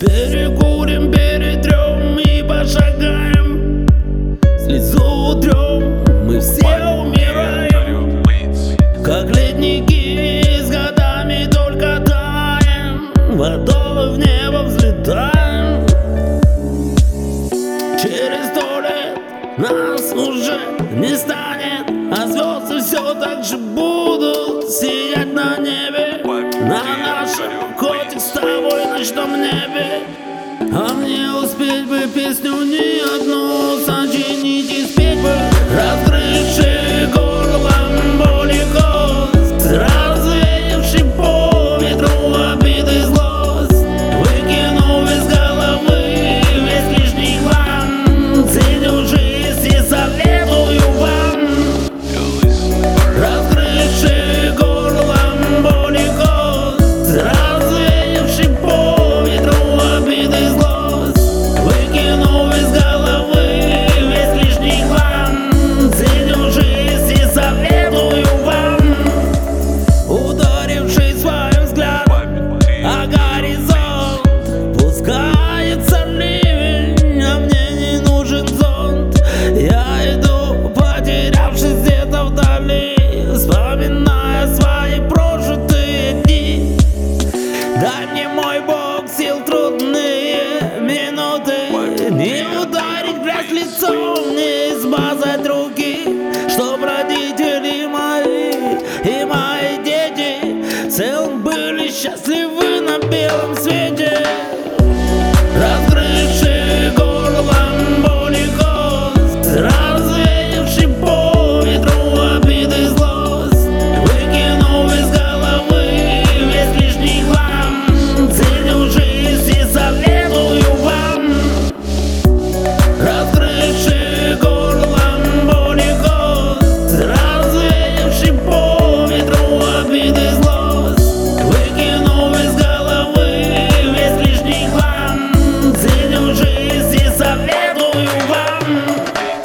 Better Нас уже не станет, а звезды все так же будут сиять на небе. На нашем котик с тобой ночном небе. А мне успеть бы песню лицом не избавят руки, чтоб родители мои и мои дети в были счастливы.